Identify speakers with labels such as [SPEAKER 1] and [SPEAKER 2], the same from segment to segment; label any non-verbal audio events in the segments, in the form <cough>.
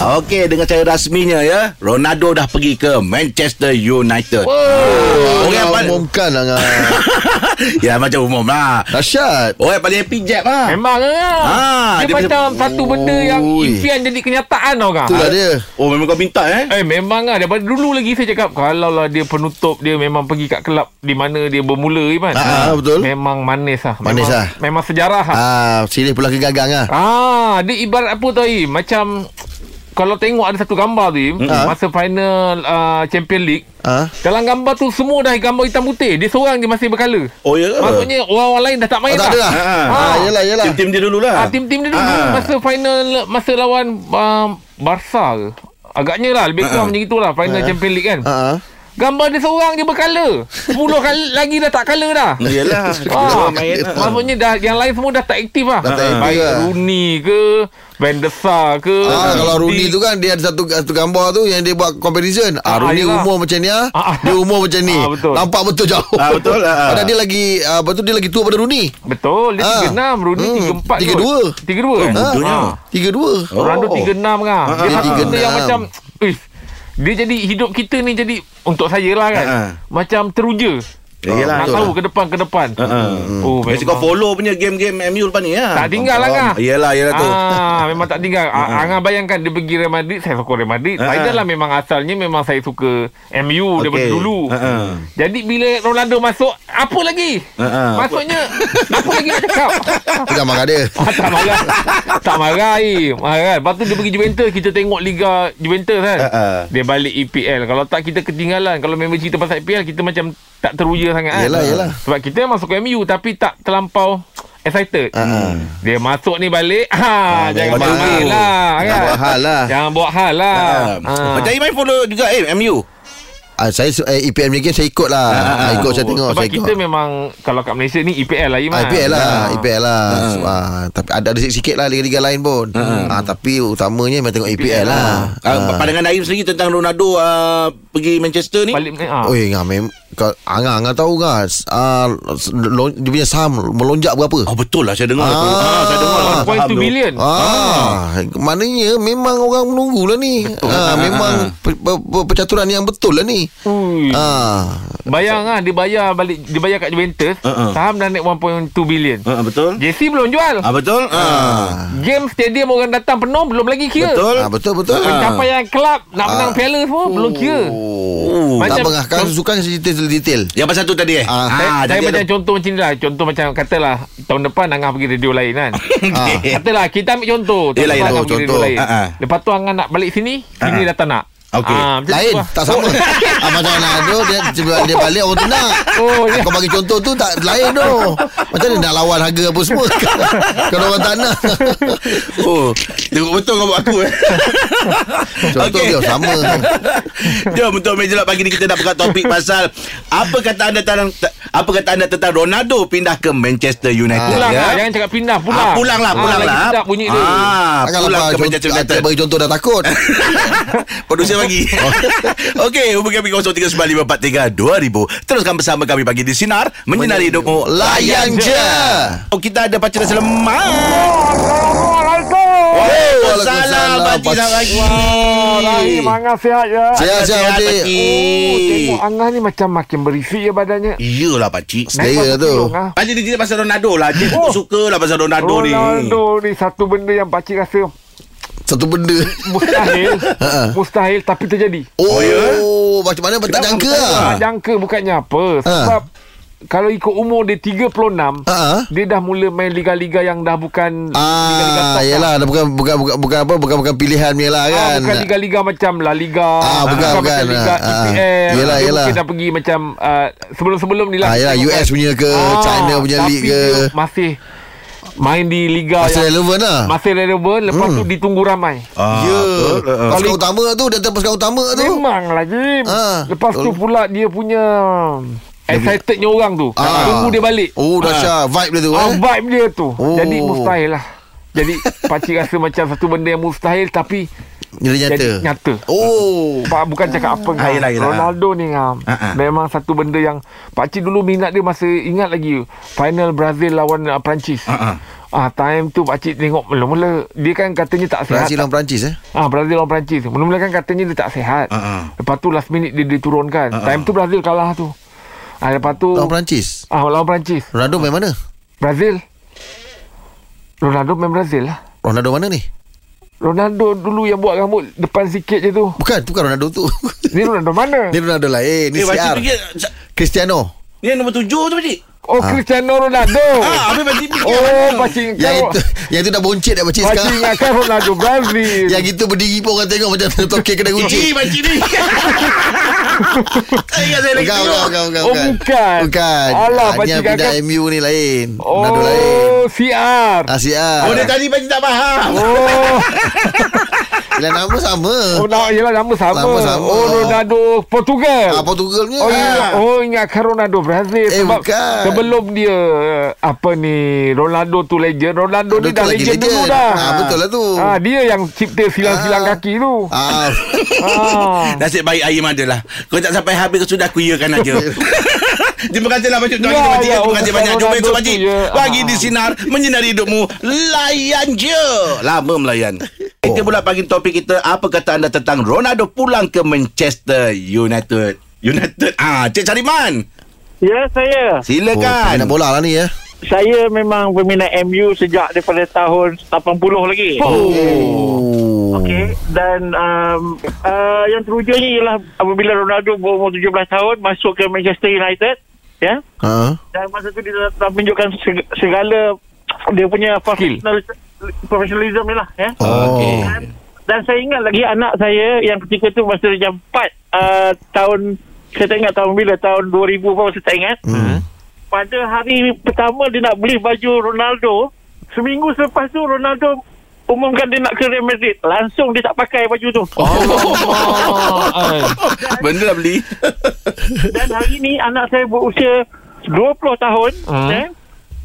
[SPEAKER 1] Okey, dengan cara rasminya ya, Ronaldo dah pergi ke Manchester United.
[SPEAKER 2] Oh,
[SPEAKER 1] Orang yang paling-
[SPEAKER 2] umumkan Angah. <laughs>
[SPEAKER 1] ya macam umum lah.
[SPEAKER 2] Dahsyat.
[SPEAKER 1] Orang yang paling happy Jeb lah.
[SPEAKER 3] Memang lah.
[SPEAKER 1] Ah,
[SPEAKER 3] dia,
[SPEAKER 1] dia
[SPEAKER 3] macam satu benda yang impian jadi kenyataan tau kan.
[SPEAKER 2] Itulah dia.
[SPEAKER 1] Oh memang kau minta eh?
[SPEAKER 3] Eh memang lah Daripada dulu lagi saya cakap Kalau lah dia penutup Dia memang pergi kat kelab Di mana dia bermula Iman
[SPEAKER 2] Ah, betul.
[SPEAKER 3] Memang manis lah
[SPEAKER 2] Manis
[SPEAKER 3] memang,
[SPEAKER 2] lah.
[SPEAKER 3] Memang sejarah lah
[SPEAKER 2] Ah, sini pula kegagang ah.
[SPEAKER 3] Ah, Dia ibarat apa tau Im Macam Kalau tengok ada satu gambar tu Im
[SPEAKER 2] Ah.
[SPEAKER 3] Masa final uh, Champion League
[SPEAKER 2] Ah.
[SPEAKER 3] Dalam gambar tu Semua dah gambar hitam putih Dia seorang je masih berkala
[SPEAKER 1] Oh ya. ke?
[SPEAKER 3] Maksudnya orang-orang lain dah tak main
[SPEAKER 2] Oh, tak ada lah.
[SPEAKER 1] Ah.
[SPEAKER 2] Ah, yelah, yelah.
[SPEAKER 1] Tim-tim dia dulu lah.
[SPEAKER 3] Ah, tim-tim dia dulu
[SPEAKER 1] Ah.
[SPEAKER 3] masa final masa lawan uh, Barca ke? Agaknya lah lebih kurang macam itulah final Champions League kan.
[SPEAKER 2] Ah. Ah.
[SPEAKER 3] Gambar dia seorang je berkala. 10 kali lagi dah tak kala dah. <laughs>
[SPEAKER 1] Yalah.
[SPEAKER 3] Ah,
[SPEAKER 1] main.
[SPEAKER 3] maksudnya dah yang lain semua dah tak aktif lah.
[SPEAKER 2] Dah tak aktif
[SPEAKER 3] Baik
[SPEAKER 2] lah.
[SPEAKER 3] Rooney ke, Van der Sar ke.
[SPEAKER 2] Ah, kalau
[SPEAKER 3] Mendy.
[SPEAKER 2] Rooney tu kan dia ada satu satu gambar tu yang dia buat comparison. Ah,
[SPEAKER 3] Ah,
[SPEAKER 2] Rooney
[SPEAKER 3] yelah.
[SPEAKER 2] umur macam ni ah.
[SPEAKER 3] Ah, ah.
[SPEAKER 2] Dia umur macam ni.
[SPEAKER 3] Ah, betul.
[SPEAKER 2] Nampak betul jauh.
[SPEAKER 1] Ah, betul lah.
[SPEAKER 2] Padahal dia lagi ah, betul dia lagi tua pada Rooney.
[SPEAKER 3] Betul, dia
[SPEAKER 2] Ah.
[SPEAKER 3] 36, Rooney
[SPEAKER 2] Hmm,
[SPEAKER 3] 34
[SPEAKER 2] 32.
[SPEAKER 3] 32 kan?
[SPEAKER 1] mudanya.
[SPEAKER 3] Ah.
[SPEAKER 2] Tiga dua.
[SPEAKER 1] Oh.
[SPEAKER 3] Ronaldo 36 kan. Dia
[SPEAKER 2] dia
[SPEAKER 3] satu benda
[SPEAKER 2] 36.
[SPEAKER 3] yang macam Uish, dia jadi hidup kita ni jadi untuk saya lah kan.
[SPEAKER 1] Ha-ha.
[SPEAKER 3] Macam teruja.
[SPEAKER 1] Ya, yelah,
[SPEAKER 3] nak tahu
[SPEAKER 2] lah.
[SPEAKER 3] ke depan ke depan.
[SPEAKER 1] Uh-uh.
[SPEAKER 3] Oh,
[SPEAKER 1] Mesti kau follow punya game-game MU lepas ni ya.
[SPEAKER 3] Tak tinggal lah kan?
[SPEAKER 1] Yelah, yelah tu.
[SPEAKER 3] Ah, memang tak tinggal. <laughs> Ah, Angah bayangkan dia pergi Real Madrid, saya suka Real Madrid.
[SPEAKER 1] Ha-ha.
[SPEAKER 3] Saya dah lah memang asalnya memang saya suka MU daripada
[SPEAKER 1] Okey.
[SPEAKER 3] dulu.
[SPEAKER 1] Ha-ha.
[SPEAKER 3] Jadi bila Ronaldo masuk, apa lagi?
[SPEAKER 1] Ha-ha.
[SPEAKER 3] Maksudnya apa lagi nak cakap? <laughs>
[SPEAKER 2] Jangan marah dia. <laughs>
[SPEAKER 3] Ah, tak marah Tak marah eh. Marah kan Lepas tu dia pergi Juventus Kita tengok Liga Juventus kan
[SPEAKER 1] Ha, ha.
[SPEAKER 3] Dia balik EPL Kalau tak kita ketinggalan Kalau member cerita pasal EPL Kita macam Tak teruja sangat kan
[SPEAKER 2] Yelah, yelah.
[SPEAKER 3] Sebab kita masuk MU Tapi tak terlampau Excited
[SPEAKER 2] Ah.
[SPEAKER 3] Dia masuk ni balik <laughs> ha, Jangan
[SPEAKER 2] memang.
[SPEAKER 3] buat hal lah kan?
[SPEAKER 2] Jangan buat hal lah.
[SPEAKER 3] Jangan buat hal lah
[SPEAKER 1] Ah.
[SPEAKER 3] ha.
[SPEAKER 1] Macam Iman follow juga eh MU.
[SPEAKER 2] Ah, saya su- eh, EPL ni game saya ikut lah. Ah, ikut saya tengok,
[SPEAKER 3] Sebab
[SPEAKER 2] saya
[SPEAKER 3] kita
[SPEAKER 2] ikut.
[SPEAKER 3] memang Kalau kat Malaysia ni EPL lah Iman
[SPEAKER 2] Ah, EPL lah,
[SPEAKER 3] Ah.
[SPEAKER 2] EPL lah. So, ah, tapi ada ada sikit-sikit lah liga-liga lain pun. Ah, tapi utamanya memang tengok EPL, lah.
[SPEAKER 1] Ah. Pandangan Aim sendiri tentang Ronaldo ah, pergi Manchester ni.
[SPEAKER 3] Balik ha.
[SPEAKER 2] Oh, ngah mem kau Angah Angah tahu kan ah, lo- dia punya saham melonjak berapa?
[SPEAKER 1] Oh betul lah saya dengar
[SPEAKER 2] Ah.
[SPEAKER 1] tu. Ah, saya dengar lah.
[SPEAKER 3] 1.2
[SPEAKER 1] Faham tu.
[SPEAKER 3] billion
[SPEAKER 2] Ah, maknanya memang orang menunggu lah ni. Ah, memang pe- pe- pe- percaturan yang betul lah ni.
[SPEAKER 3] Ui.
[SPEAKER 2] Ah,
[SPEAKER 3] Bayang ah dia bayar balik dia bayar kat Juventus,
[SPEAKER 1] Uh-uh.
[SPEAKER 3] saham dah naik 1.2 billion.
[SPEAKER 1] Ah, betul.
[SPEAKER 3] JC belum jual.
[SPEAKER 1] Ah betul. Ah.
[SPEAKER 3] Game stadium orang datang penuh belum lagi kira.
[SPEAKER 1] Betul.
[SPEAKER 2] ah betul betul.
[SPEAKER 3] Pencapaian kelab nak menang
[SPEAKER 2] Ah.
[SPEAKER 3] piala semua belum kira.
[SPEAKER 2] Oh, tak
[SPEAKER 3] Macam-
[SPEAKER 2] apa ngah kan sukan kasi detail-detail.
[SPEAKER 1] Yang pasal tu tadi eh.
[SPEAKER 2] Ah,
[SPEAKER 3] Saya, macam
[SPEAKER 1] ada-
[SPEAKER 3] contoh macam ni lah Contoh macam Katalah Tahun depan Angah pergi radio lain kan <laughs>
[SPEAKER 2] Ah.
[SPEAKER 3] Katalah kita ambil contoh Tahun
[SPEAKER 1] Yelah,
[SPEAKER 3] depan
[SPEAKER 1] yelah,
[SPEAKER 3] Angah pergi radio
[SPEAKER 2] contoh.
[SPEAKER 3] lain
[SPEAKER 1] Ah, ah.
[SPEAKER 3] Lepas tu Angah nak balik sini Sini dah tak nak
[SPEAKER 1] Okey.
[SPEAKER 3] Ah,
[SPEAKER 2] Lain
[SPEAKER 3] tu lah.
[SPEAKER 2] Tak sama ah, Macam Ronaldo dia, dia, dia balik orang tu nak
[SPEAKER 3] Oh, ya.
[SPEAKER 2] Kau bagi contoh tu tak lain tu Macam mana nak lawan harga apa semua <laughs> Kalau orang tak nak
[SPEAKER 1] Oh, tengok betul kau buat aku eh.
[SPEAKER 2] Contoh dia sama
[SPEAKER 1] Jom untuk meja lap pagi ni kita nak buka topik pasal apa kata anda tentang apa kata anda tentang Ronaldo pindah ke Manchester United
[SPEAKER 3] Pulang
[SPEAKER 1] ya?
[SPEAKER 3] lah Jangan cakap pindah Pulang
[SPEAKER 1] Ah, pulang lah, pulang
[SPEAKER 3] lagi
[SPEAKER 1] lah.
[SPEAKER 3] sedap bunyi dia
[SPEAKER 1] Ah, pulang ke Manchester
[SPEAKER 2] contoh,
[SPEAKER 1] United.
[SPEAKER 2] bagi contoh dah takut <laughs>
[SPEAKER 1] Produser bagi <laughs> Okey Hubungi kami 0395432000 Teruskan bersama kami Pagi di Sinar Menyinari hidupmu
[SPEAKER 2] Layan je.
[SPEAKER 1] Oh, Kita ada pacar nasi lemak
[SPEAKER 3] Assalamualaikum.
[SPEAKER 1] Waalaikumsalam Pakcik
[SPEAKER 2] Pakcik.
[SPEAKER 1] selamat pagi
[SPEAKER 3] Rahim Angah sihat ya.
[SPEAKER 2] Sihat sihat
[SPEAKER 1] Sihat,
[SPEAKER 2] Pakcik.
[SPEAKER 3] Oh, tengok Angah ni macam makin berisi ya badannya.
[SPEAKER 1] Iyalah pakcik.
[SPEAKER 3] Berapa
[SPEAKER 2] tu.
[SPEAKER 1] Pakcik dia cerita pasal Ronaldo lah. Dia
[SPEAKER 3] Oh.
[SPEAKER 1] suka lah pasal Ronaldo, ni.
[SPEAKER 3] Ronaldo ni satu benda yang pakcik rasa
[SPEAKER 2] Satu benda
[SPEAKER 3] mustahil. <laughs> mustahil tapi terjadi.
[SPEAKER 2] Oh,
[SPEAKER 1] Oh, ya?
[SPEAKER 2] Macam mana tak jangka
[SPEAKER 3] Tak
[SPEAKER 2] lah
[SPEAKER 3] jangka bukannya apa.
[SPEAKER 2] Ha.
[SPEAKER 3] Sebab kalau ikut umur dia 36,
[SPEAKER 2] Ha?
[SPEAKER 3] dia dah mula main liga-liga yang dah bukan liga-liga
[SPEAKER 2] Ah,
[SPEAKER 3] top
[SPEAKER 2] yelah dah bukan bukan bukan bukan apa bukan bukan pilihan ni lah
[SPEAKER 3] Ah,
[SPEAKER 2] kan.
[SPEAKER 3] bukan liga-liga macam La Liga
[SPEAKER 2] Ah, bukan, bukan.
[SPEAKER 3] macam Liga
[SPEAKER 2] Ah, ah.
[SPEAKER 3] EPL
[SPEAKER 2] Yelah,
[SPEAKER 3] Dia
[SPEAKER 2] yelah.
[SPEAKER 3] mungkin dah pergi macam uh, Sebelum-sebelum ni lah
[SPEAKER 2] Ah, yelah,
[SPEAKER 3] Tengok
[SPEAKER 2] US punya ke, China punya
[SPEAKER 3] tapi
[SPEAKER 2] league ke.
[SPEAKER 3] dia Masih Main di liga
[SPEAKER 2] Masih
[SPEAKER 3] yang
[SPEAKER 2] relevan lah.
[SPEAKER 3] Masih relevan Lepas
[SPEAKER 2] Hmm.
[SPEAKER 3] tu ditunggu ramai
[SPEAKER 1] Ah,
[SPEAKER 2] Ya.
[SPEAKER 1] betul. Ah, ah.
[SPEAKER 2] Pasukan utama tu dia atas pasukan utama tu.
[SPEAKER 3] Memang lagi
[SPEAKER 2] Ah,
[SPEAKER 3] Lepas tu pula dia punya Excitednya orang tu
[SPEAKER 2] Ah.
[SPEAKER 3] Tunggu dia balik
[SPEAKER 2] Oh, dahsyat vibe dia tu
[SPEAKER 3] ah,
[SPEAKER 2] eh.
[SPEAKER 3] Vibe dia tu
[SPEAKER 2] Oh.
[SPEAKER 3] Jadi mustahil lah Jadi pakcik rasa macam satu benda yang mustahil Tapi
[SPEAKER 2] Jadi nyata.
[SPEAKER 3] Jadi nyata
[SPEAKER 2] Oh.
[SPEAKER 3] Pak bukan cakap apa
[SPEAKER 1] Ah,
[SPEAKER 3] ngam.
[SPEAKER 1] yelah, yelah.
[SPEAKER 3] Ronaldo ni ngam.
[SPEAKER 1] Ah, ah.
[SPEAKER 3] Memang satu benda yang pak cik dulu minat dia masa ingat lagi final Brazil lawan uh, Perancis.
[SPEAKER 1] Ah, ah.
[SPEAKER 3] Ah time tu pakcik tengok mula-mula dia kan katanya tak sihat.
[SPEAKER 2] Brazil lawan Perancis eh
[SPEAKER 3] Ah Brazil lawan Perancis. Mula-mula kan katanya dia tak sihat.
[SPEAKER 1] Ah, ah.
[SPEAKER 3] Lepas tu last minute dia diturunkan.
[SPEAKER 1] Ah,
[SPEAKER 3] Time tu Brazil kalah tu. Ah lepas tu
[SPEAKER 2] Lawan Perancis
[SPEAKER 3] ah lawan Perancis.
[SPEAKER 2] Ronaldo main mana
[SPEAKER 3] Brazil. Ronaldo main Brazil lah.
[SPEAKER 2] Ronaldo mana ni
[SPEAKER 3] Ronaldo dulu yang buat rambut depan sikit je tu.
[SPEAKER 2] Bukan Bukan Ronaldo tu
[SPEAKER 3] Ni Ronaldo mana?
[SPEAKER 2] Ni Ronaldo lain Ni
[SPEAKER 1] Eh,
[SPEAKER 2] CR Cristiano
[SPEAKER 1] Ni yang nombor tujuh tu pakcik.
[SPEAKER 3] Oh Cristiano Ronaldo.
[SPEAKER 1] Ah, habis pakcik fikir.
[SPEAKER 3] Oh pakcik
[SPEAKER 2] Yang itu Yang itu dah boncet dah pakcik
[SPEAKER 3] Pakcik
[SPEAKER 2] sekarang
[SPEAKER 3] ingatkan Ronaldo Brazil.
[SPEAKER 2] Yang itu berdiri pun orang tengok Macam <laughs> tokek kena
[SPEAKER 1] Eh,
[SPEAKER 2] kunci
[SPEAKER 1] pakcik ni. <laughs> Tak ingat saya lagi
[SPEAKER 2] Bukan, bukan, bukan,
[SPEAKER 3] Oh, bukan.
[SPEAKER 2] Bukan
[SPEAKER 3] Alah,
[SPEAKER 2] Ah,
[SPEAKER 3] pakcik
[SPEAKER 2] yang pindah MU ni lain Ronaldo lain
[SPEAKER 3] Oh CR.
[SPEAKER 2] Ah, CR
[SPEAKER 1] Oh, dia tadi pakcik tak faham.
[SPEAKER 3] Oh, <laughs>
[SPEAKER 2] Yelah nama sama
[SPEAKER 3] oh nak yelah nama sama.
[SPEAKER 2] Nama sama.
[SPEAKER 3] Oh Ronaldo Portugal.
[SPEAKER 2] Ah, Portugal punya
[SPEAKER 3] Oh,
[SPEAKER 2] Ah.
[SPEAKER 3] ingat, oh ingatkan Ronaldo Brazil
[SPEAKER 2] Eh,
[SPEAKER 3] sebab
[SPEAKER 2] bukan.
[SPEAKER 3] sebelum dia apa ni Ronaldo tu legend Ronaldo ni dah
[SPEAKER 2] lagi
[SPEAKER 3] legend, dulu
[SPEAKER 2] legend.
[SPEAKER 3] dah
[SPEAKER 2] Ah, betul lah tu.
[SPEAKER 3] ah, dia yang cipta silang-silang
[SPEAKER 2] Ah.
[SPEAKER 3] kaki tu
[SPEAKER 2] Ah,
[SPEAKER 3] ah.
[SPEAKER 1] Nasib baik air mada lah Kau tak sampai habis Kau sudah aku iakan aja <laughs> Terima kasih lah Pakcik Terima
[SPEAKER 3] Ya,
[SPEAKER 1] kasih Pakcik
[SPEAKER 3] ya,
[SPEAKER 1] Terima kasih banyak Jom
[SPEAKER 3] Ronaldo
[SPEAKER 1] esok Pakcik
[SPEAKER 3] ya.
[SPEAKER 1] Pagi
[SPEAKER 3] Ah.
[SPEAKER 1] di Sinar Menyinari hidupmu Layan je Lama melayan Kita pula pagi topik kita Apa kata anda tentang Ronaldo pulang ke Manchester United United Ah, Cik Sariman
[SPEAKER 4] Ya, saya.
[SPEAKER 2] oh,
[SPEAKER 1] Silakan
[SPEAKER 2] Peminat bola lah ni ya
[SPEAKER 4] Saya memang peminat MU sejak daripada tahun 80 lagi.
[SPEAKER 2] Oh
[SPEAKER 4] Okey dan um, uh, yang terujunya ialah apabila Ronaldo berumur 17 tahun masuk ke Manchester United ya
[SPEAKER 2] Ha?
[SPEAKER 4] dan masa tu dia telah menunjukkan seg- segala dia punya
[SPEAKER 3] Skill.
[SPEAKER 4] Professional professionalism ni lah ya.
[SPEAKER 2] Oh.
[SPEAKER 4] Dan, dan saya ingat lagi anak saya yang ketika tu masa dia jam 4 uh, tahun saya tak ingat tahun bila tahun 2000 apa saya tak ingat.
[SPEAKER 2] Hmm.
[SPEAKER 4] pada hari pertama dia nak beli baju Ronaldo seminggu selepas tu Ronaldo umumkan dia nak ke Real Madrid. Langsung dia tak pakai baju tu.
[SPEAKER 3] Oh, ai. <laughs>
[SPEAKER 1] Benda dah beli.
[SPEAKER 4] Dan hari ni anak saya berusia 20 tahun
[SPEAKER 3] Hmm.
[SPEAKER 4] eh,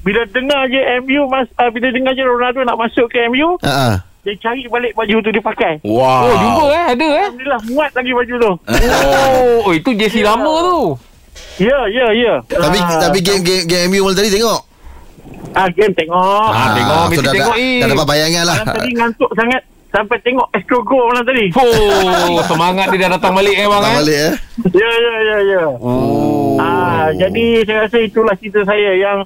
[SPEAKER 4] bila dengar je MU mas, uh, bila dengar je Ronaldo nak masuk ke MU
[SPEAKER 2] ha.
[SPEAKER 4] dia cari balik baju tu dia pakai
[SPEAKER 1] Wow
[SPEAKER 3] Oh jumpa eh? Ada eh?
[SPEAKER 4] Alhamdulillah muat lagi baju tu.
[SPEAKER 3] Oh, oh itu JC lama tu.
[SPEAKER 4] Ya ya ya.
[SPEAKER 2] Tapi
[SPEAKER 4] Ah,
[SPEAKER 2] tapi game game game MU malam tadi tengok.
[SPEAKER 4] ah, game tengok.
[SPEAKER 3] Ah, tengok,
[SPEAKER 2] so
[SPEAKER 3] mesti
[SPEAKER 2] dah,
[SPEAKER 3] tengok,
[SPEAKER 2] dah,
[SPEAKER 3] eh.
[SPEAKER 2] dah dapat bayangan lah.
[SPEAKER 4] Malam tadi ngantuk sangat sampai tengok Astro Go malam tadi.
[SPEAKER 3] Oh semangat dia dah datang balik eh bang
[SPEAKER 2] Datang
[SPEAKER 3] eh?
[SPEAKER 2] balik eh.
[SPEAKER 4] ya ya ya ya.
[SPEAKER 3] Oh.
[SPEAKER 4] Ah, jadi saya rasa itulah cerita saya yang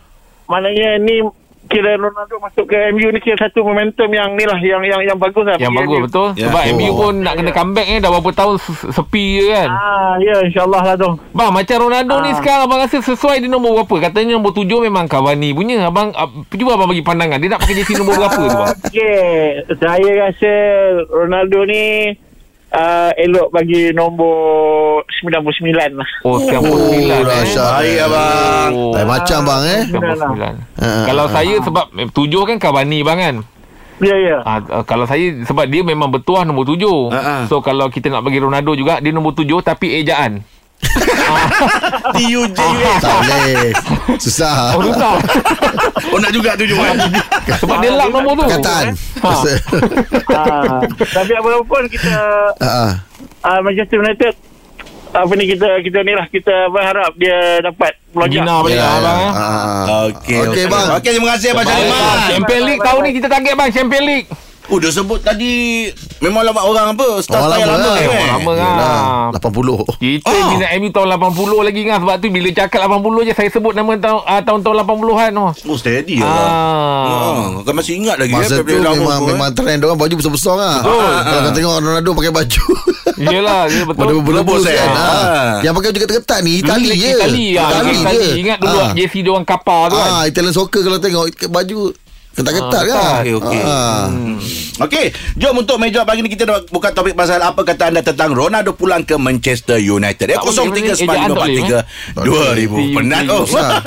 [SPEAKER 4] maknanya ni kira Ronaldo masuk ke MU ni kira satu momentum yang ni lah yang yang yang bagus lah
[SPEAKER 3] Yang bagus
[SPEAKER 4] MU.
[SPEAKER 3] betul
[SPEAKER 1] Ya.
[SPEAKER 3] Sebab
[SPEAKER 2] Oh.
[SPEAKER 3] MU pun nak kena comeback eh Dah berapa tahun se- sepi je kan
[SPEAKER 4] ah ya insyaallah lah tu
[SPEAKER 3] Bang macam Ronaldo ni
[SPEAKER 4] Ah.
[SPEAKER 3] sekarang Abang rasa sesuai di nombor berapa Katanya nombor tujuh memang Cavani punya Abang uh, Cuba abang bagi pandangan Dia nak pakai jersey nombor berapa tu bang <laughs>
[SPEAKER 4] Okey, saya rasa Ronaldo ni uh, elok bagi nombor 99 lah.
[SPEAKER 3] Oh sekarang
[SPEAKER 2] Oh,
[SPEAKER 3] pun sembilan eh.
[SPEAKER 1] Baik abang
[SPEAKER 3] Oh.
[SPEAKER 2] Lain macam bang eh.
[SPEAKER 3] Sekarang pun sembilan
[SPEAKER 2] Ha, ha,
[SPEAKER 3] Kalau
[SPEAKER 2] ha.
[SPEAKER 3] saya sebab eh, Tujuh kan Cavani bang kan
[SPEAKER 4] Ya, ya.
[SPEAKER 3] Ah, uh, kalau saya sebab dia memang bertuah nombor tujuh.
[SPEAKER 1] Ah.
[SPEAKER 3] So kalau kita nak bagi Ronaldo juga dia nombor tujuh tapi ejaan. <laughs>
[SPEAKER 1] TUJUS
[SPEAKER 2] Tak boleh. Susah.
[SPEAKER 3] Oh susah.
[SPEAKER 1] Oh nak juga tu Juan
[SPEAKER 3] sebab dia lock nombor tu.
[SPEAKER 2] Kataan.
[SPEAKER 3] Ha.
[SPEAKER 4] ah, tapi apa pun kita uh, Manchester United apa ni kita kita ni lah kita berharap dia dapat melonjak.
[SPEAKER 3] Bina balik
[SPEAKER 2] Ya,
[SPEAKER 3] lah bang
[SPEAKER 2] ya.
[SPEAKER 3] eh.
[SPEAKER 2] Ha, ha.
[SPEAKER 1] Okey
[SPEAKER 2] Okey, bang.
[SPEAKER 1] Okey terima kasih Abang
[SPEAKER 3] Baik,
[SPEAKER 1] Sariman
[SPEAKER 3] bang. Champion League tahun ni kita target bang Champion League.
[SPEAKER 1] Oh dah sebut tadi Memang lama orang apa Star star yang
[SPEAKER 2] lama
[SPEAKER 1] lama
[SPEAKER 2] lah.
[SPEAKER 1] eh.
[SPEAKER 3] Orang lama lah.
[SPEAKER 2] Yelah, 80.
[SPEAKER 3] Kita
[SPEAKER 1] Ah.
[SPEAKER 3] minat MU tahun 80 lagi kan sebab tu bila cakap 80 je saya sebut nama tahun uh, tahun-tahun 80-an tu.
[SPEAKER 1] Oh steady lah
[SPEAKER 3] Ah.
[SPEAKER 1] Ah, kan masih ingat lagi
[SPEAKER 2] Masa
[SPEAKER 1] eh,
[SPEAKER 2] tu
[SPEAKER 1] period lama
[SPEAKER 2] memang
[SPEAKER 1] tu, eh.
[SPEAKER 2] memang trend orang baju besar-besar lah.
[SPEAKER 3] Betul.
[SPEAKER 2] Kalau kau tengok Ronaldo pakai baju.
[SPEAKER 3] Yelah, ya betul.
[SPEAKER 1] Rebus, eh.
[SPEAKER 2] kan.
[SPEAKER 1] Ah.
[SPEAKER 2] Yang pakai baju ketat-ketat ni Itali
[SPEAKER 3] Dulu
[SPEAKER 2] je.
[SPEAKER 3] Itali ah,
[SPEAKER 2] Itali
[SPEAKER 3] Itali.
[SPEAKER 2] je.
[SPEAKER 3] Ingat dulu
[SPEAKER 2] Ah.
[SPEAKER 3] JC dia orang kapar tu kan.
[SPEAKER 2] Ah, Italian soccer kalau tengok baju ketat-ketat
[SPEAKER 3] Ah,
[SPEAKER 2] kan.
[SPEAKER 1] Okey okey.
[SPEAKER 2] Ah.
[SPEAKER 1] Hmm. Okey, jom untuk meja pagi ni kita nak buka topik pasal apa kata anda tentang Ronaldo pulang ke Manchester United. Ya
[SPEAKER 3] Tak boleh,
[SPEAKER 1] 03
[SPEAKER 3] ejaan tak boleh,
[SPEAKER 1] 2000 penat oh.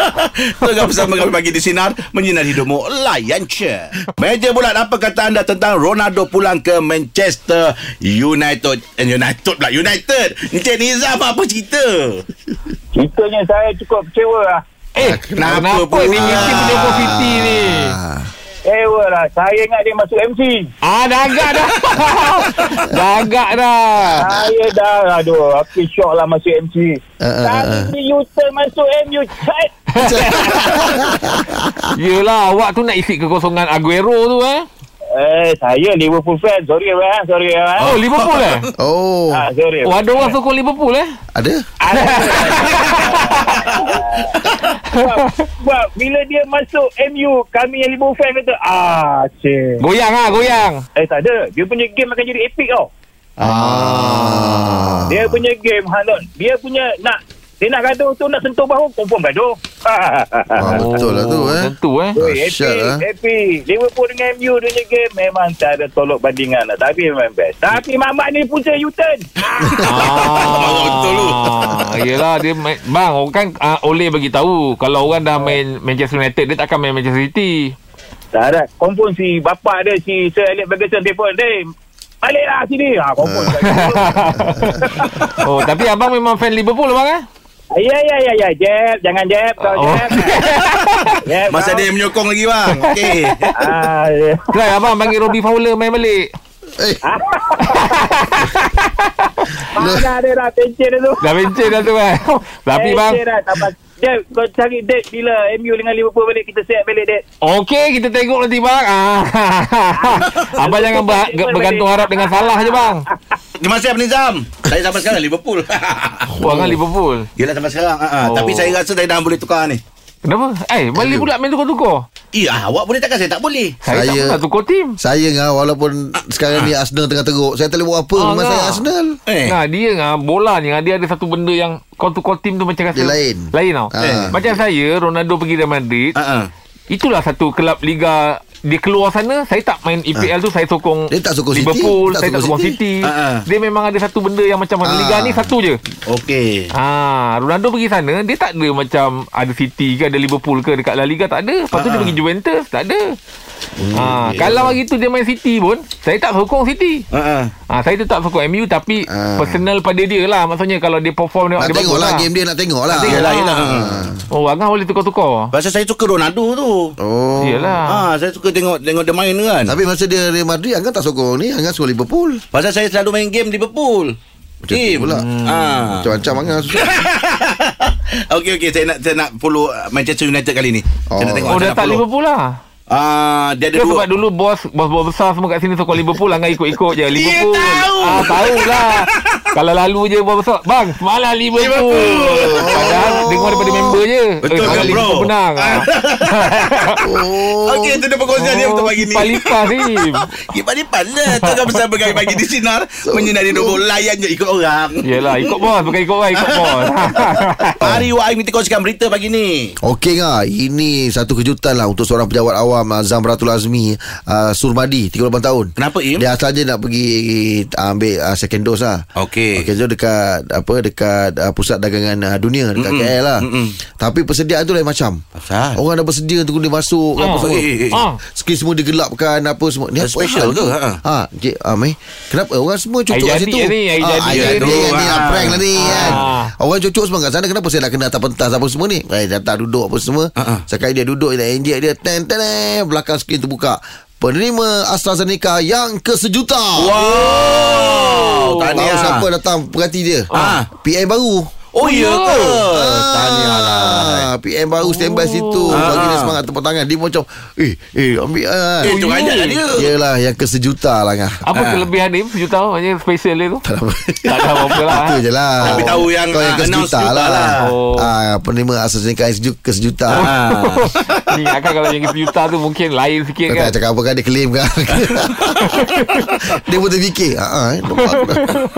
[SPEAKER 1] <laughs> Tengah bersama kami pagi di sinar menyinar hidupmu layan je. Meja bulat apa kata anda tentang Ronaldo pulang ke Manchester United eh, United pula United. Encik Nizam apa cerita?
[SPEAKER 4] Ceritanya saya cukup kecewa lah.
[SPEAKER 3] Eh,
[SPEAKER 1] Kenapa
[SPEAKER 3] kenapa,
[SPEAKER 1] pula?
[SPEAKER 3] ni mesti punya positif ni?
[SPEAKER 2] Ah.
[SPEAKER 4] Kecewa lah. Saya ingat dia masuk MC.
[SPEAKER 3] Ah, dah agak dah. <laughs> dah agak dah.
[SPEAKER 4] Saya dah, aduh, aku syok lah masuk MC.
[SPEAKER 2] Ah, ah, ah,
[SPEAKER 4] Kali
[SPEAKER 2] ah.
[SPEAKER 4] ni U-turn masuk MU. Chat. <laughs>
[SPEAKER 3] Yelah awak tu nak isi kekosongan Aguero tu eh
[SPEAKER 4] Eh, saya Liverpool fan. Sorry, bang. Sorry, bang.
[SPEAKER 3] Oh Liverpool eh
[SPEAKER 2] Oh
[SPEAKER 4] Ah, sorry.
[SPEAKER 3] Oh ada orang sokong Liverpool eh
[SPEAKER 2] Ada <laughs>
[SPEAKER 4] sebab, sebab bila dia masuk MU, kami yang Liverpool fan kata, ah, cik.
[SPEAKER 3] Goyang ah goyang
[SPEAKER 4] Eh, tak ada. Dia punya game akan jadi epic tau.
[SPEAKER 2] Ah.
[SPEAKER 4] Dia punya game, Halon. Dia punya nak, dia nak gaduh tu, nak sentuh bahu, confirm gaduh.
[SPEAKER 2] Ah, <laughs> betul lah tu eh.
[SPEAKER 3] Tentu eh
[SPEAKER 4] Oi,
[SPEAKER 2] Dahsyat,
[SPEAKER 4] epic,
[SPEAKER 2] ah.
[SPEAKER 4] epic. Liverpool dengan MU dia punya game memang tak ada tolok bandingan lah. Tapi memang best. Tapi Mamat ni punca U-turn. <laughs>
[SPEAKER 3] Ah,
[SPEAKER 1] Betul lu.
[SPEAKER 3] Yelah dia main, Bang orang kan uh, Oleh bagi tahu Kalau orang dah main Manchester United Dia takkan main Manchester City
[SPEAKER 4] tak ada. Confirm si bapak dia, si Sir Alex Ferguson telefon. Dey, baliklah sini. Ha, confirm. <laughs>
[SPEAKER 3] Oh tapi abang memang fan Liverpool bang eh
[SPEAKER 4] ya, ya, ya, ya. Jeb. Jangan Jeb. Kau
[SPEAKER 3] Oh.
[SPEAKER 4] Jeb. <laughs> Jeb.
[SPEAKER 1] Masa
[SPEAKER 4] kau.
[SPEAKER 1] dia menyokong lagi bang Okey
[SPEAKER 4] Ah, ya.
[SPEAKER 3] Try abang panggil Robbie Fowler main balik
[SPEAKER 2] Eh, <laughs>
[SPEAKER 4] Mana dia dah pencet dia tu.
[SPEAKER 3] Dah bencin dah tu kan Tapi bang
[SPEAKER 4] dah. Jeb, kau cari date bila MU dengan Liverpool balik. Kita set balik date.
[SPEAKER 3] Okey kita tengok nanti bang ah. Abang jangan ber, bergantung harap dengan salah je bang <laughs>
[SPEAKER 1] Terima kasih Abang Nizam Saya sampai sekarang Liverpool <laughs>
[SPEAKER 3] Wah kan Liverpool
[SPEAKER 1] Yelah sampai sekarang uh,
[SPEAKER 3] Oh.
[SPEAKER 1] Tapi saya rasa saya dah boleh tukar ni
[SPEAKER 3] Kenapa? Eh Balik pula main tukar-tukar
[SPEAKER 1] Eh awak boleh takkan saya tak boleh
[SPEAKER 3] Saya, tak
[SPEAKER 2] Saya-
[SPEAKER 3] pernah tukar tim
[SPEAKER 2] saya ngah walaupun sekarang ni Arsenal tengah teruk. Saya tak boleh buat apa.
[SPEAKER 3] Ah, ngah.
[SPEAKER 2] saya Arsenal.
[SPEAKER 1] Eh
[SPEAKER 3] Nah dia ngah bola ni ngah, dia ada satu benda yang kau tukar tim tu macam rasa
[SPEAKER 2] Dia lain.
[SPEAKER 3] Lain tau.
[SPEAKER 2] Ah.
[SPEAKER 3] Macam saya Ronaldo pergi Real Madrid.
[SPEAKER 1] uh-uh.
[SPEAKER 3] Itulah satu kelab liga dia keluar sana saya tak main EPL tu saya sokong
[SPEAKER 2] Ah. Dia tak sokong City.
[SPEAKER 3] Liverpool
[SPEAKER 2] Tak
[SPEAKER 3] saya tak
[SPEAKER 2] sokong
[SPEAKER 3] sokong
[SPEAKER 2] City.
[SPEAKER 3] City,
[SPEAKER 1] Ah, ah.
[SPEAKER 3] dia memang ada satu benda yang macam
[SPEAKER 2] Ah.
[SPEAKER 3] liga ni satu je
[SPEAKER 1] Okey
[SPEAKER 3] Ah, Ronaldo pergi sana dia tak ada macam ada City ke ada Liverpool ke dekat La Liga tak ada. Lepas tu dia
[SPEAKER 1] Ah.
[SPEAKER 3] pergi Juventus tak ada.
[SPEAKER 2] Hmm,
[SPEAKER 3] ah, kalau hari tu dia main City pun saya tak sokong City.
[SPEAKER 1] uh-uh.
[SPEAKER 3] Ah, saya tetap sokong MU tapi
[SPEAKER 2] Ah.
[SPEAKER 3] personal pada dia lah maksudnya kalau dia perform dia,
[SPEAKER 2] Nak
[SPEAKER 3] dia
[SPEAKER 2] tengok
[SPEAKER 3] bagus
[SPEAKER 2] lah game dia nak tengok lah.
[SPEAKER 3] Nak tengok
[SPEAKER 1] Yelah,
[SPEAKER 3] lah.
[SPEAKER 1] yelah.
[SPEAKER 3] Oh, Angah boleh tukar-tukar.
[SPEAKER 1] Pasal saya suka Ronaldo tu
[SPEAKER 2] Oh.
[SPEAKER 3] Yelah.
[SPEAKER 1] Ah, saya suka tengok tengok dia main kan.
[SPEAKER 2] Tapi masa dia Real Madrid Angah tak sokong ni Angah sokong Liverpool
[SPEAKER 1] Pasal saya selalu main game Liverpool.
[SPEAKER 2] Macam tu
[SPEAKER 1] Tim.
[SPEAKER 2] pula.
[SPEAKER 1] Ah.
[SPEAKER 2] Macam-macam Angah susah <laughs>
[SPEAKER 1] okey okey saya nak saya nak follow uh, Manchester United kali ni. Saya nak
[SPEAKER 2] Oh.
[SPEAKER 1] tengok
[SPEAKER 3] Oh, dah tak
[SPEAKER 1] follow.
[SPEAKER 3] Liverpool lah.
[SPEAKER 1] Ah, dia ada
[SPEAKER 3] Dia
[SPEAKER 1] dua.
[SPEAKER 3] sebab dulu bos bos-bos besar semua kat sini sokong Liverpool Angah ikut-ikut je Liverpool.
[SPEAKER 1] tahu.
[SPEAKER 3] Ah, tahulah. <laughs> Kalau lalu je bos besar, bang, semalam Liverpool.
[SPEAKER 1] Liverpool.
[SPEAKER 3] Padahal dengar daripada member je.
[SPEAKER 1] Betul
[SPEAKER 3] eh,
[SPEAKER 1] ke,
[SPEAKER 3] semalam
[SPEAKER 1] bro?
[SPEAKER 3] Liverpool menang. Ah.
[SPEAKER 2] Oh <laughs>
[SPEAKER 1] Okey, itu dia perkongsian dia untuk pagi ni.
[SPEAKER 3] Lipat-lipat ni.
[SPEAKER 1] Lipat-lipat lah Tengah bersama kami pagi di Sinar Menyinari nombor layan je ikut orang
[SPEAKER 3] Yelah, ikut bos. Bukan ikut orang, ikut bos. <laughs>
[SPEAKER 1] Mari Wak Aim kita kongsikan berita pagi ni
[SPEAKER 2] Okey ngah Ini satu kejutan lah Untuk seorang pejabat awam ah, Zamratul Azmi uh, Surmadi 38 tahun
[SPEAKER 1] Kenapa Im?
[SPEAKER 2] Dia asalnya nak pergi uh, Ambil uh, second dose lah
[SPEAKER 1] Okey
[SPEAKER 2] Okey, so dekat apa dekat uh, pusat dagangan uh, dunia dekat
[SPEAKER 1] Mm-mm.
[SPEAKER 2] KL lah.
[SPEAKER 1] Mm-mm.
[SPEAKER 2] Tapi persediaan tu lain macam.
[SPEAKER 1] Pasal?
[SPEAKER 2] Orang dah bersedia untuk dia masuk
[SPEAKER 3] Ah,
[SPEAKER 2] apa semua.
[SPEAKER 1] eh, eh, eh.
[SPEAKER 3] Ah.
[SPEAKER 2] Skrin semua digelapkan apa semua. Ni apa
[SPEAKER 1] special ke?
[SPEAKER 2] tu?
[SPEAKER 1] Ha.
[SPEAKER 2] Ha, okay, ah, meh. Kenapa orang semua cucuk kat situ?
[SPEAKER 3] ni, air jadi
[SPEAKER 2] air
[SPEAKER 3] ni.
[SPEAKER 2] jadi ni prank lah ni kan. Orang cucuk semua kat sana kenapa saya nak kena atas pentas apa semua ni? Eh datang duduk apa semua. Sekali dia duduk dia injek dia ten ten eh, belakang skrin terbuka. Penerima AstraZeneca yang kesejuta.
[SPEAKER 1] Wow
[SPEAKER 2] Tahu siapa datang perhati dia?
[SPEAKER 1] Ah.
[SPEAKER 2] PM baru.
[SPEAKER 1] Oh ya ke?
[SPEAKER 2] Ah,
[SPEAKER 1] Tahniah lah
[SPEAKER 2] PM baru standby situ
[SPEAKER 1] Ah.
[SPEAKER 2] Bagi dia semangat tepuk tangan Dia macam Eh eh ambil ah.
[SPEAKER 1] Eh, tu
[SPEAKER 3] ya.
[SPEAKER 1] ajak lah dia
[SPEAKER 2] Yelah yang kesejuta lah ngah.
[SPEAKER 3] Apa
[SPEAKER 1] Ah.
[SPEAKER 3] kelebihan dia? Sejuta macam special dia tu.
[SPEAKER 2] Tak apa
[SPEAKER 3] Tak ada apa-apa lah.
[SPEAKER 2] Itu je lah
[SPEAKER 1] Tapi tahu yang,
[SPEAKER 2] Kau yang
[SPEAKER 1] ah,
[SPEAKER 2] kesejuta lah,
[SPEAKER 1] lah.
[SPEAKER 3] Oh.
[SPEAKER 2] ah, Penerima AstraZeneca yang seju- kesejuta
[SPEAKER 1] Ah. <laughs>
[SPEAKER 3] Ni akan kalau yang sejuta tu mungkin lain sikit kan.
[SPEAKER 2] tak cakap apa kan Dia claim kan <laughs> Dia pun terfikir ah, ah, eh, dah.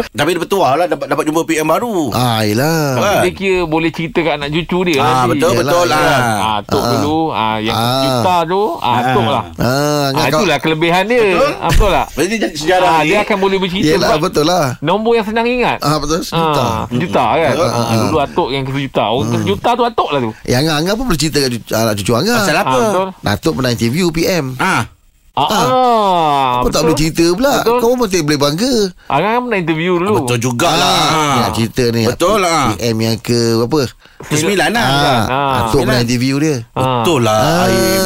[SPEAKER 2] <laughs>
[SPEAKER 1] Tapi dia bertuah lah Dapat dapat jumpa PM baru
[SPEAKER 2] ah, Yelah
[SPEAKER 1] Ah.
[SPEAKER 3] Dia kira boleh cerita kat anak cucu dia
[SPEAKER 1] Ah,
[SPEAKER 3] nanti.
[SPEAKER 1] Betul
[SPEAKER 2] Yelah,
[SPEAKER 1] betul lah.
[SPEAKER 3] Ah, Tok
[SPEAKER 2] Ah.
[SPEAKER 3] dulu ah, Yang
[SPEAKER 2] Ah.
[SPEAKER 3] sejuta tu ah,
[SPEAKER 1] Ah.
[SPEAKER 3] Tok lah.
[SPEAKER 2] Ah,
[SPEAKER 3] ah,
[SPEAKER 2] ngah kau,
[SPEAKER 3] Itulah kelebihan dia.
[SPEAKER 1] Betul.
[SPEAKER 3] ah, Betul tak?
[SPEAKER 1] Jadi sejarah
[SPEAKER 3] Ah,
[SPEAKER 1] ni
[SPEAKER 3] dia akan boleh bercerita
[SPEAKER 2] Yelah
[SPEAKER 3] sebab
[SPEAKER 2] betul lah.
[SPEAKER 3] Nombor yang senang ingat.
[SPEAKER 2] Ah betul sejuta.
[SPEAKER 3] Ah, sejuta kan?
[SPEAKER 2] Betul.
[SPEAKER 3] ah, Dulu atuk yang sejuta. Oh sejuta tu atuk lah tu.
[SPEAKER 2] Yang Angah Angah pun boleh cerita kat cucu, anak cucu Angah.
[SPEAKER 1] Pasal
[SPEAKER 3] ah,
[SPEAKER 1] apa?
[SPEAKER 3] Betul.
[SPEAKER 2] Datuk pernah interview PM
[SPEAKER 1] Ah,
[SPEAKER 3] Ah, ah,
[SPEAKER 2] Kau tak boleh cerita pula.
[SPEAKER 3] Betul.
[SPEAKER 2] Kau pun tak boleh bangga.
[SPEAKER 3] Angah kan pernah interview dulu.
[SPEAKER 1] Betul jugalah.
[SPEAKER 2] Ah, Nak cerita ni.
[SPEAKER 1] Betul lah.
[SPEAKER 2] PM yang ke Apa?
[SPEAKER 1] Kesembilan lah.
[SPEAKER 2] Ah,
[SPEAKER 3] Ah.
[SPEAKER 2] Datuk pernah interview dia.
[SPEAKER 3] Ah.
[SPEAKER 1] Betul lah Aim.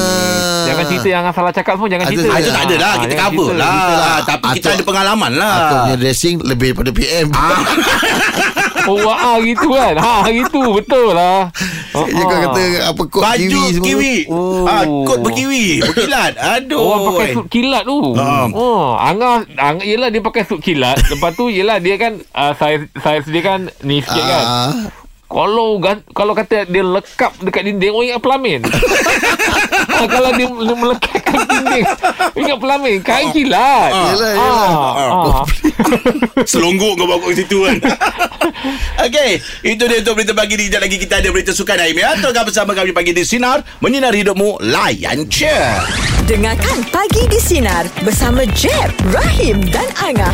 [SPEAKER 3] Jangan cerita yang Angah salah cakap semua Jangan
[SPEAKER 2] Ada-
[SPEAKER 3] cerita.
[SPEAKER 1] Ah, itu tak ada lah.
[SPEAKER 3] Ah,
[SPEAKER 1] Kita
[SPEAKER 3] jangan
[SPEAKER 1] cover
[SPEAKER 3] cerita.
[SPEAKER 1] lah.
[SPEAKER 2] Lah.
[SPEAKER 1] Tapi kita
[SPEAKER 2] Atuk-
[SPEAKER 1] ada pengalaman lah.
[SPEAKER 2] Datuk punya dressing Lebih daripada PM
[SPEAKER 1] Ah. <laughs>
[SPEAKER 3] Oh ah gitu kan? Ha gitu betul lah. <laughs>
[SPEAKER 2] Dia kau kata apa kot
[SPEAKER 1] Baju
[SPEAKER 2] kiwi
[SPEAKER 1] kiwi,
[SPEAKER 2] semua.
[SPEAKER 3] Oh.
[SPEAKER 1] ah, Kot berkiwi. Berkilat. Aduh.
[SPEAKER 3] Orang pakai suit kilat tu.
[SPEAKER 1] Ah.
[SPEAKER 3] Oh Angah, Angah Yelah dia pakai suit kilat. Lepas tu Yelah dia kan uh, Saiz, saiz dia kan Ni sikit kan.
[SPEAKER 2] Ah,
[SPEAKER 3] Kalau gan- kalau kata dia lekap dekat dinding Orang ingat pelamin? Ha, <laughs> Kalau dia mele- melekatkan dinding Ingat pelamin? Kain kilat.
[SPEAKER 2] Yelah, yelah.
[SPEAKER 3] Ah, ah. <laughs>
[SPEAKER 1] Selonggok kau bawa kat situ kan? <laughs> Okey Itu dia untuk berita pagi ni. Sekejap lagi kita ada berita sukan Aimi Atau bersama kami pagi di Sinar Menyinari hidupmu Layan je.
[SPEAKER 5] Dengarkan Pagi di Sinar bersama Jeb, Rahim dan Angah.